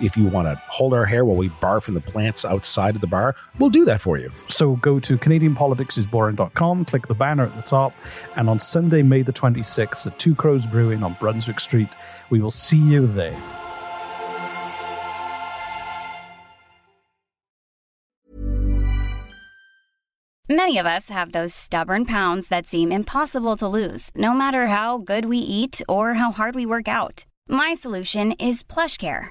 If you want to hold our hair while we barf from the plants outside of the bar, we'll do that for you. So go to CanadianPoliticsIsBoring.com, click the banner at the top, and on Sunday, May the 26th at Two Crows Brewing on Brunswick Street, we will see you there. Many of us have those stubborn pounds that seem impossible to lose, no matter how good we eat or how hard we work out. My solution is PlushCare.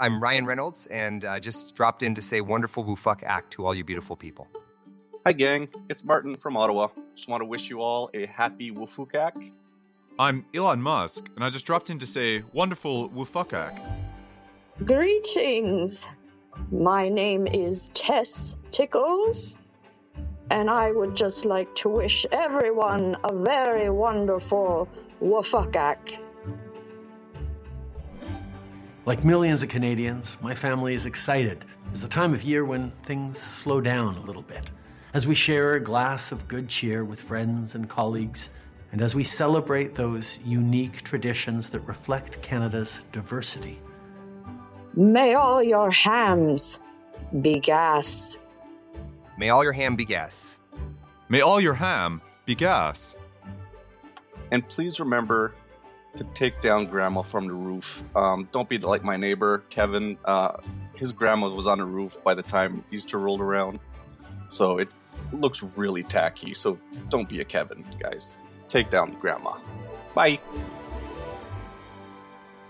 I'm Ryan Reynolds, and uh, just dropped in to say wonderful woo fuck act to all you beautiful people. Hi, gang. It's Martin from Ottawa. Just want to wish you all a happy Wufukak. I'm Elon Musk, and I just dropped in to say wonderful Wufukak. Greetings. My name is Tess Tickles, and I would just like to wish everyone a very wonderful Wufukak. Like millions of Canadians, my family is excited. It's a time of year when things slow down a little bit. As we share a glass of good cheer with friends and colleagues, and as we celebrate those unique traditions that reflect Canada's diversity. May all your hams be gas. May all your ham be gas. May all your ham be gas. And please remember to take down grandma from the roof. Um, don't be like my neighbor, Kevin. Uh, his grandma was on the roof by the time Easter rolled around. So it looks really tacky. So don't be a Kevin, guys. Take down grandma. Bye.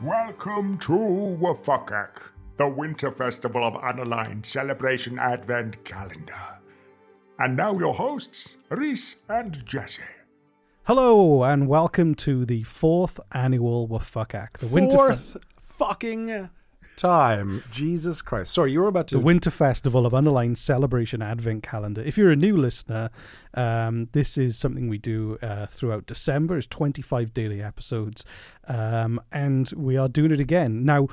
Welcome to Wafakak, the Winter Festival of Unaligned Celebration Advent Calendar. And now your hosts, Reese and Jesse. Hello, and welcome to the fourth annual Wafukak, the Winter Fourth fucking time. Jesus Christ. Sorry, you were about to. the Winter Festival of Underlined Celebration Advent Calendar. If you're a new listener, um, this is something we do uh, throughout December. It's 25 daily episodes, um, and we are doing it again now.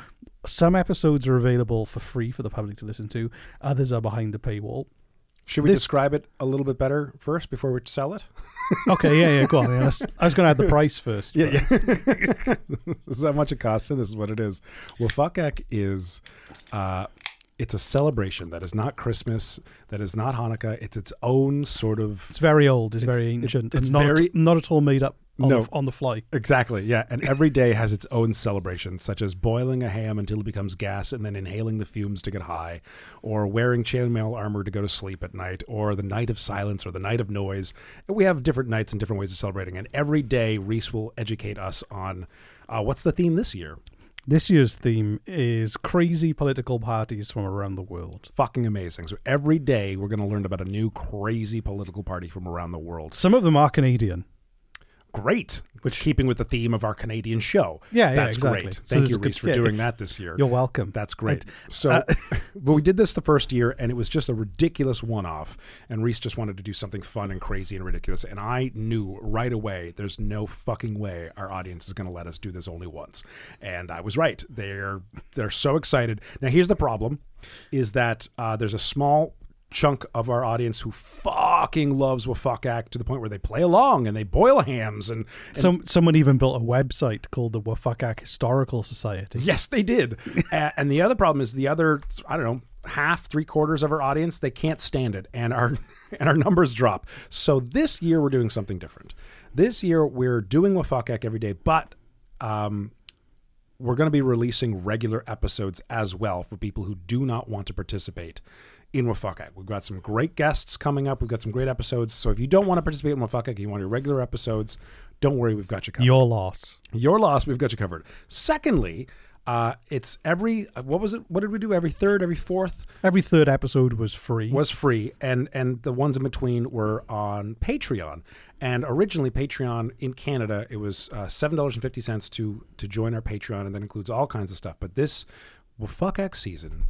Some episodes are available for free for the public to listen to. Others are behind the paywall. Should we This- describe it a little bit better first before we sell it? Okay, yeah, yeah, go on. Yeah, I was going to add the price first. Yeah, but- yeah. this is how much it costs, and this is what it is. Well, Fakak is, uh, it's a celebration that is not Christmas, that is not Hanukkah. It's its own sort of. It's very old. It's, It's- very it- ancient. it's and not, very- not at all made up on, No. the, on the fly. Exactly, yeah. And every day has its own celebration, such as boiling a ham until it becomes gas and then inhaling the fumes to get high, or wearing chainmail armor to go to sleep at night, or the night of silence or the night of noise. And we have different nights and different ways of celebrating. And every day, Reese will educate us on uh, what's the theme this year. This year's theme is crazy political parties from around the world. Fucking amazing. So every day, we're going to learn about a new crazy political party from around the world. Some of them are Canadian. Great. Which keeping with the theme of our Canadian show. Yeah, yeah, that's exactly. great. So Thank you, good- Reese, for yeah, doing that this year. You're welcome. That's great. And, so, uh, but we did this the first year, and it was just a ridiculous one-off. And Reese just wanted to do something fun and crazy and ridiculous. And I knew right away, there's no fucking way our audience is going to let us do this only once. And I was right. They're they're so excited. Now, here's the problem: is that uh, there's a small chunk of our audience who fucking loves Wafakak to the point where they play along and they boil hams and, and Some someone even built a website called the Wafakak Historical Society. Yes, they did. uh, and the other problem is the other, I don't know, half, three quarters of our audience, they can't stand it, and our and our numbers drop. So this year we're doing something different. This year we're doing Wafakak every day, but um, we're going to be releasing regular episodes as well for people who do not want to participate in Wafakak. We've got some great guests coming up. We've got some great episodes. So if you don't want to participate in Wafakak, you want your regular episodes, don't worry, we've got you covered. Your loss. Your loss. We've got you covered. Secondly, uh, it's every what was it? What did we do? Every third, every fourth Every third episode was free. was free, and and the ones in between were on Patreon. And originally, Patreon in Canada, it was uh, seven dollars and fifty cents to to join our Patreon, and that includes all kinds of stuff. But this, well, fuck X season,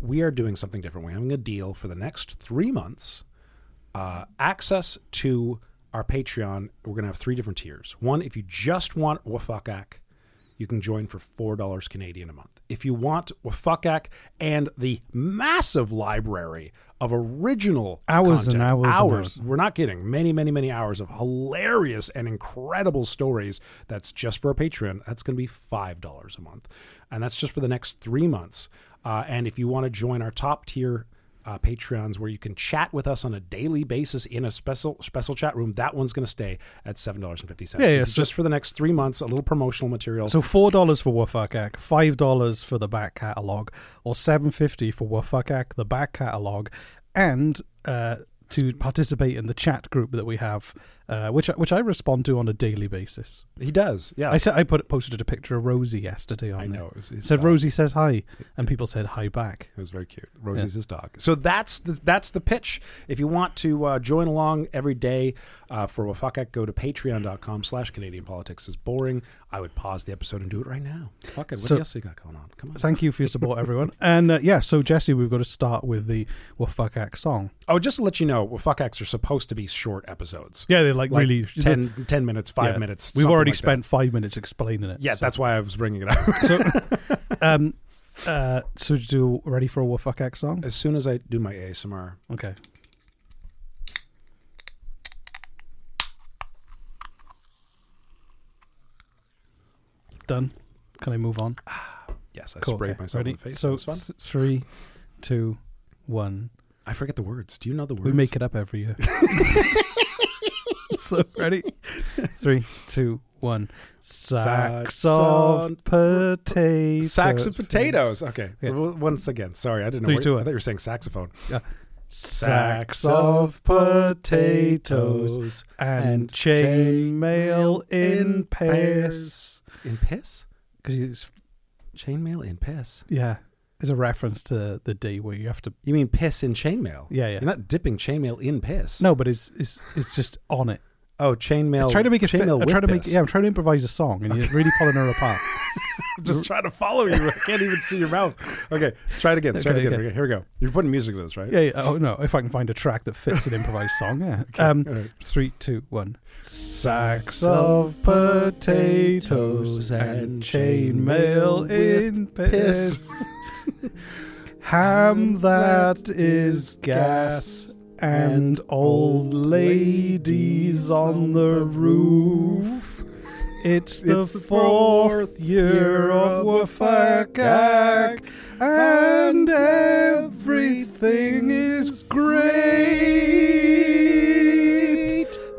we are doing something different. We're having a deal for the next three months uh, access to our Patreon. We're going to have three different tiers. One, if you just want Wafakak, you can join for four dollars Canadian a month. If you want Wafakak and the massive library of original Hours and content, hours and hours, hours. we're not kidding, many, many, many hours of hilarious and incredible stories. That's just for a Patreon. That's going to be five dollars a month, and that's just for the next three months. Uh, and if you want to join our top tier uh, Patreons where you can chat with us on a daily basis in a special special chat room. That one's going to stay at seven dollars and fifty cents. Yeah, yeah, so- just for the next three months. A little promotional material. So four dollars for Wafakak, five dollars for the back catalog, or seven fifty for Wafakak, the back catalog, and uh, to participate in the chat group that we have, uh, which which I respond to on a daily basis. he does. Yeah, I said I put posted a picture of Rosie yesterday on I know. It was, his said dog. Rosie says hi, and people said hi back. It was very cute. Rosie's his dog. So that's the, that's the pitch. If you want to uh, join along every day uh, for Wafakak, go to patreon.com slash Canadian politics is boring. I would pause the episode and do it right now. Fuck it. What So- else you got going on? Come on. Thank you for your support, everyone. And uh, yeah, so Jesse, we've got to start with the Wafakak song. Oh, just to let you know, Wafakaks are supposed to be short episodes. Yeah, they're like, really 10, 10 minutes, 5 Yeah. minutes. We've already like that. spent five minutes explaining it. Yeah, so- that's why I was bringing it up. so, um, uh, so do ready for a Wafakak song? as soon as I do my ASMR. Okay. Done. Can I move on? Yes, I Cool, sprayed okay. myself Ready? in the face. So that th- three, two, one. I forget the words. Do you know the words? We make it up every year. so ready? Three, two, one. Sacks Sacks of potatoes. Sacks of potatoes. Okay. Yeah. So once again, sorry, I didn't know. Three, what- two, I thought you were saying saxophone. Yeah. Sacks of potatoes and chainmail in piss. In piss? Because it's Chainmail in piss. yeah, there's a reference to the day where you have to. You mean piss in chainmail? Yeah, yeah. You're not dipping chainmail in piss. No, but it's it's it's just on it. Oh, chainmail. I'm trying to make fit. chainmail I'm trying to make yeah. I'm trying to improvise a song, and you're really pulling her apart. I'm just trying to follow you. I can't even see your mouth. Okay, let's try it again. Let's try it Okay, again. okay. Okay, Here we go. You're putting music to this, right? Yeah, yeah. Oh no, if I can find a track that fits an improvised song, yeah. um, all right. three, two, one. Sacks of potatoes and chainmail in piss. Ham that is gas and old ladies on the roof. It's the fourth year of Wafakak, and everything is great.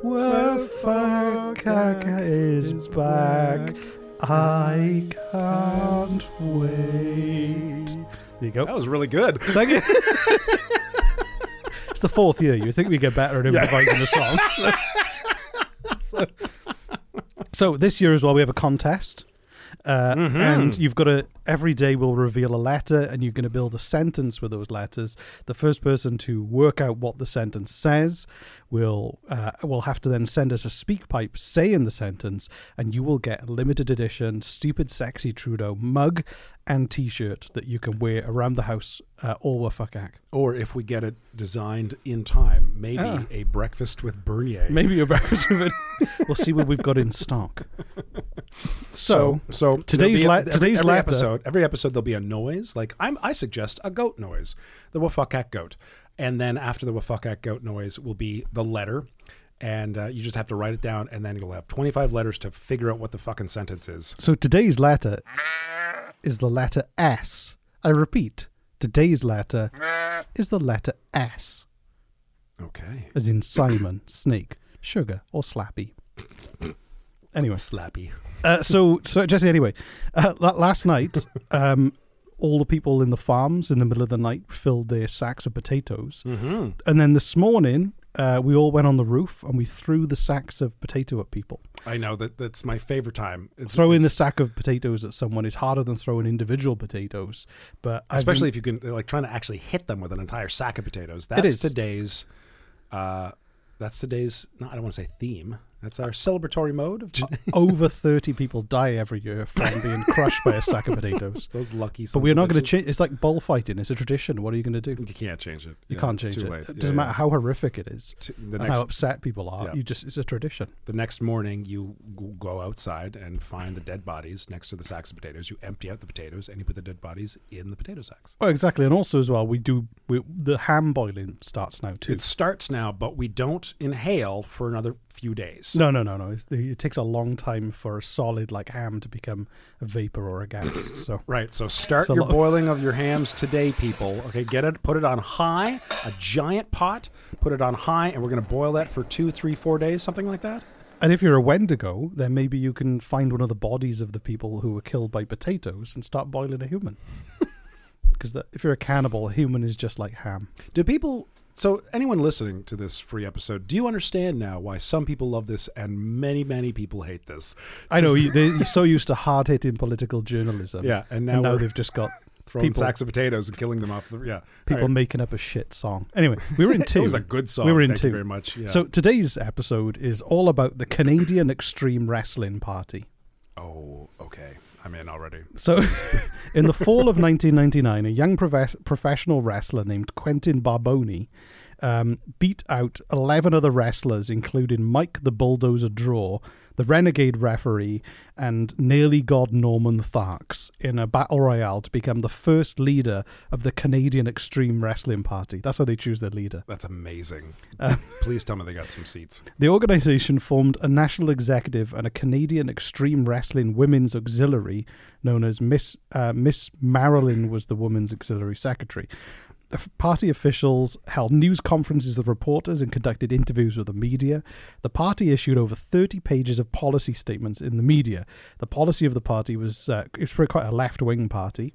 Wafakak is back. I can't wait. There you go. That was really good. Thank you. it's the fourth year. You think we get better at improvising the song. So. so, so this year as well, we have a contest. Uh, Mhm. And you've got to, every day will reveal a letter and you're going to build a sentence with those letters. The first person to work out what the sentence says will, uh, will have to then send us a speak pipe saying the sentence, and you will get a limited edition Stupid Sexy Trudeau mug and t shirt that you can wear around the house uh, all were fuck. Or if we get it designed in time, maybe Ah. a breakfast with Bernier. Maybe a breakfast with it. We'll see what we've got in stock. So, so today's there'll la- today's every letter- episode. Every episode there'll be a noise. Like I'm, I suggest a goat noise, the wafakak goat, and then after the wafakak goat noise will be the letter, and uh, you just have to write it down, and then you'll have 25 letters to figure out what the fucking sentence is. So today's letter is the letter S. I repeat, today's letter is the letter S, Okay. as in Simon, Snake, Sugar, or Slappy. Anyway, Slappy. uh, so so Jesse. Anyway, uh, last night, um, all the people in the farms in the middle of the night filled their sacks of potatoes, Mm-hmm. and then this morning. Uh, we all went on the roof and we threw the sacks of potato at people. I know that that's my favorite time. It's, Throwing the sack of potatoes at someone is harder than throwing individual potatoes. But especially been- if you can like trying to actually hit them with an entire sack of potatoes. That's is. today's. Uh, that's today's. No, I don't want to say theme. That's our celebratory mode of today. over 30 people die every year from being crushed by a sack of potatoes. Those lucky. But we're not going to bitches. change. It's like bullfighting. It's a tradition. What are you going to do? You can't change it. You Yeah, can't change too it. late. It doesn't Yeah, matter how horrific it is, the and next- how upset people are. Yeah. You just it's a tradition. The next morning, you go outside and find the dead bodies next to the sacks of potatoes. You empty out the potatoes and you put the dead bodies in the potato sacks. Oh, exactly. And also as well, we do we, the ham boiling starts now too. It starts now, but we don't inhale for another few days. No, no, no, no. It's, it takes a long time for a solid like ham to become a vapor or a gas. So Right. So start your boiling of your hams today, people. Okay, get it, put it on high, a giant pot, put it on high, and we're going to boil that for two, three, four days, something like that. And if you're a Wendigo, then maybe you can find one of the bodies of the people who were killed by potatoes and start boiling a human. Because if you're a cannibal, a human is just like ham. Do people? So anyone listening to this free episode, do you understand now why some people love this and many, many people hate this? I know you, they're so used to hard hitting political journalism. Yeah, and now we're they've just got throwing people, sacks of potatoes and killing them off. The, yeah, people right. making up a shit song. Anyway, we were in two. It was a good song. We were in Thank two. very much. Yeah. So today's episode is all about the Canadian Extreme Wrestling Party. oh, okay, I'm in already. So, in the fall of 1999, a young profe- professional wrestler named Quentin Barboni um, beat out 11 other wrestlers, including Mike the Bulldozer Draw, the Renegade referee, and nearly god Norman Tharks in a battle royale to become the first leader of the Canadian Extreme Wrestling Party. That's how they choose their leader. That's amazing. Uh, Please tell me they got some seats. The organization formed a national executive and a Canadian Extreme Wrestling Women's Auxiliary, known as Miss uh, Miss Marilyn was the women's auxiliary secretary. Party officials held news conferences with reporters and conducted interviews with the media. The party issued over 30 pages of policy statements in the media. The policy of the party was uh, it's really quite a left wing party.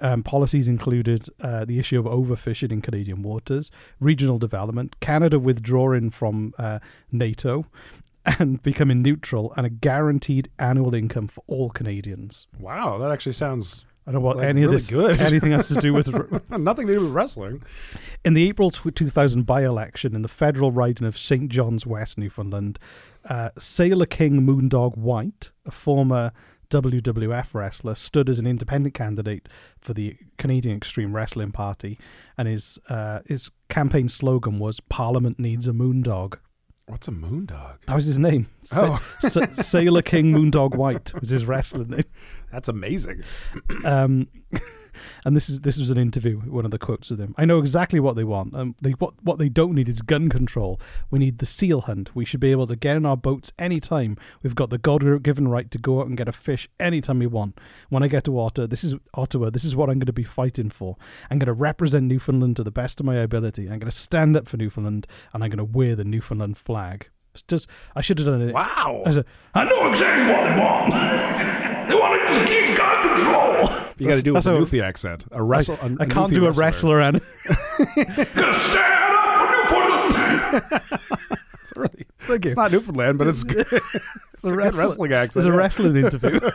Um, policies included uh, the issue of overfishing in Canadian waters, regional development, Canada withdrawing from uh, NATO, and becoming neutral, and a guaranteed annual income for all Canadians. Wow, that actually sounds. I don't know what Like, any really of this good. anything has to do with. Nothing to do with wrestling. In the April 2000 by election in the federal riding of St. John's West, Newfoundland, uh, Sailor King Moondog White, a former WWF wrestler, stood as an independent candidate for the Canadian Extreme Wrestling Party, and his uh, his campaign slogan was "Parliament needs a moondog." What's a moondog? That was his name. Sa- Oh. Sa- Sailor King Moondog White was his wrestling name. That's amazing. Um, and this is this was an interview, one of the quotes with him. I know exactly what they want. Um, they what what they don't need is gun control. We need the seal hunt. We should be able to get in our boats anytime. We've got the God-given right to go out and get a fish anytime we want. When I get to Ottawa, this is Ottawa. This is what I'm going to be fighting for. I'm going to represent Newfoundland to the best of my ability. I'm going to stand up for Newfoundland, and I'm going to wear the Newfoundland flag. It's just I should have done it. Wow. I, said, I know exactly what they want. they want to just get gun control. You got to do it with a how- Newfie accent. A wrestle. I, a- I a can't Newfie do a wrestler and Gonna stand up for Newfoundland. That's really Thank you. It's not Newfoundland, but it's good. It's, a, good wrestling- wrestling accent. It's a wrestling interview.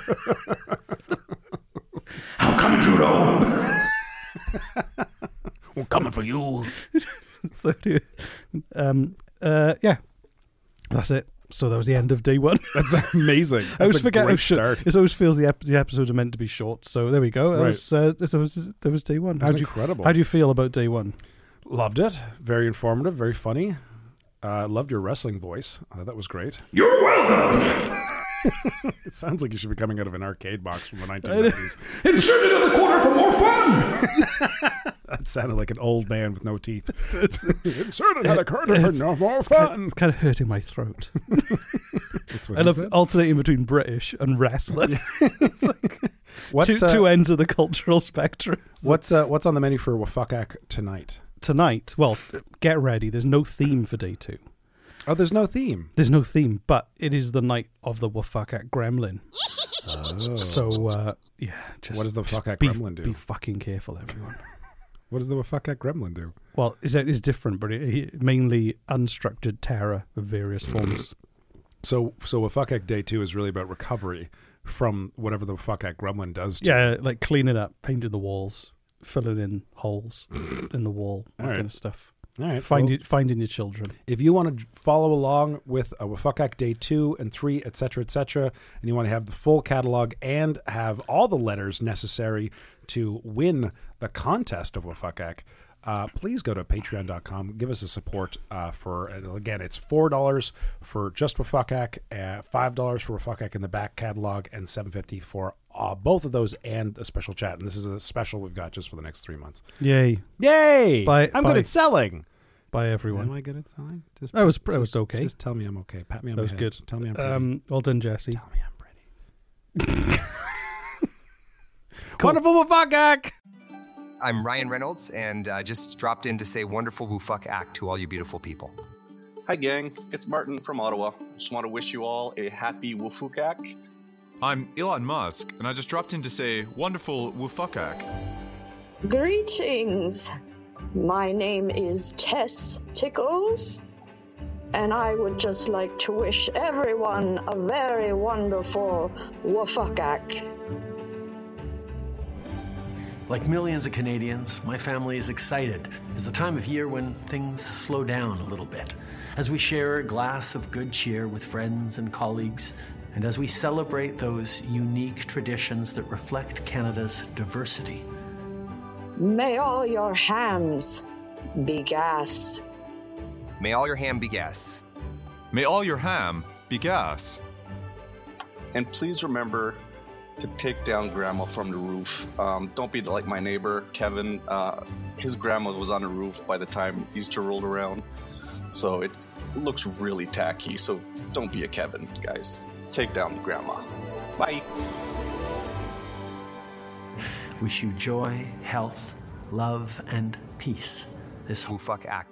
How come you know? We're coming for you. so, do- um, uh, yeah, that's it. So that was the end of day one. That's amazing. I always That's a forget how great short. start. It always feels the, ep- the episodes are meant to be short. So there we go. That Right. was uh, that was that was day one. How That's do you incredible. how do you feel about day one? Loved it. Very informative. Very funny. Uh, loved your wrestling voice. Uh, that was great. You're welcome. It sounds like you should be coming out of an arcade box from the 1990s. Insert it in the corner for more fun. sounded like an old man with no teeth. Insert another for It's- no more It's kind, fun. it's kind of hurting my throat. I love alternating between British and wrestling. What's, two, uh, two ends of the cultural spectrum. what's uh, what's on the menu for Wafakak tonight? Tonight, well, get ready. There's no theme for day two. Oh, there's no theme. There's no theme, but it is the night of the Wafakak Gremlin. So, uh, yeah. Just, What does the just be, Gremlin do? Be fucking careful, everyone. What does the Wafakak Gremlin do? well, it's, it's different, but it, it, mainly unstructured terror of various forms. So so Wafakak Day Two is really about recovery from whatever the Wafakak Gremlin does. To yeah, like cleaning up, painting the walls, filling in holes in the wall, that right. kind of stuff. All right. Find well, you, finding your children. if you want to follow along with uh, Wafakak Day 2 and 3, etc., etc., and you want to have the full catalog and have all the letters necessary to win the contest of Wafakak, uh, please go to patreon.com. Give us a support uh, for, again, it's $4 for just Wafakak, uh, $5 for Wafakak in the back catalog, and $7.50 for uh, both of those and a special chat. And this is a special we've got just for the next three months. Yay. Yay! Bye- I'm bye. good at selling. By everyone. Am. I good at selling? Just, That was- that just- was okay. Just tell me I'm okay. Pat me on That was head. good. Tell me I'm pretty. Um, well done, Jesse. tell me I'm pretty. Wonderful Wafakak! I'm Ryan Reynolds, and uh, just dropped in to say wonderful woo act to all you beautiful people. Hi, gang. It's Martin from Ottawa. Just want to wish you all a happy Wufukak. I'm Elon Musk, and I just dropped in to say wonderful Wufukak. Greetings. My name is Tess Tickles, and I would just like to wish everyone a very wonderful Wafakak. Like millions of Canadians, my family is excited. It's a time of year when things slow down a little bit. As we share a glass of good cheer with friends and colleagues, and as we celebrate those unique traditions that reflect Canada's diversity. May all your hams be gas. May all your ham be gas. May all your ham be gas. And please remember to take down grandma from the roof. Um, don't be like my neighbor, Kevin. Uh, his grandma was on the roof by the time Easter rolled around. So it looks really tacky. So don't be a Kevin, guys. Take down grandma. Bye. Wish you joy, health, love, and peace. This whole fuck act.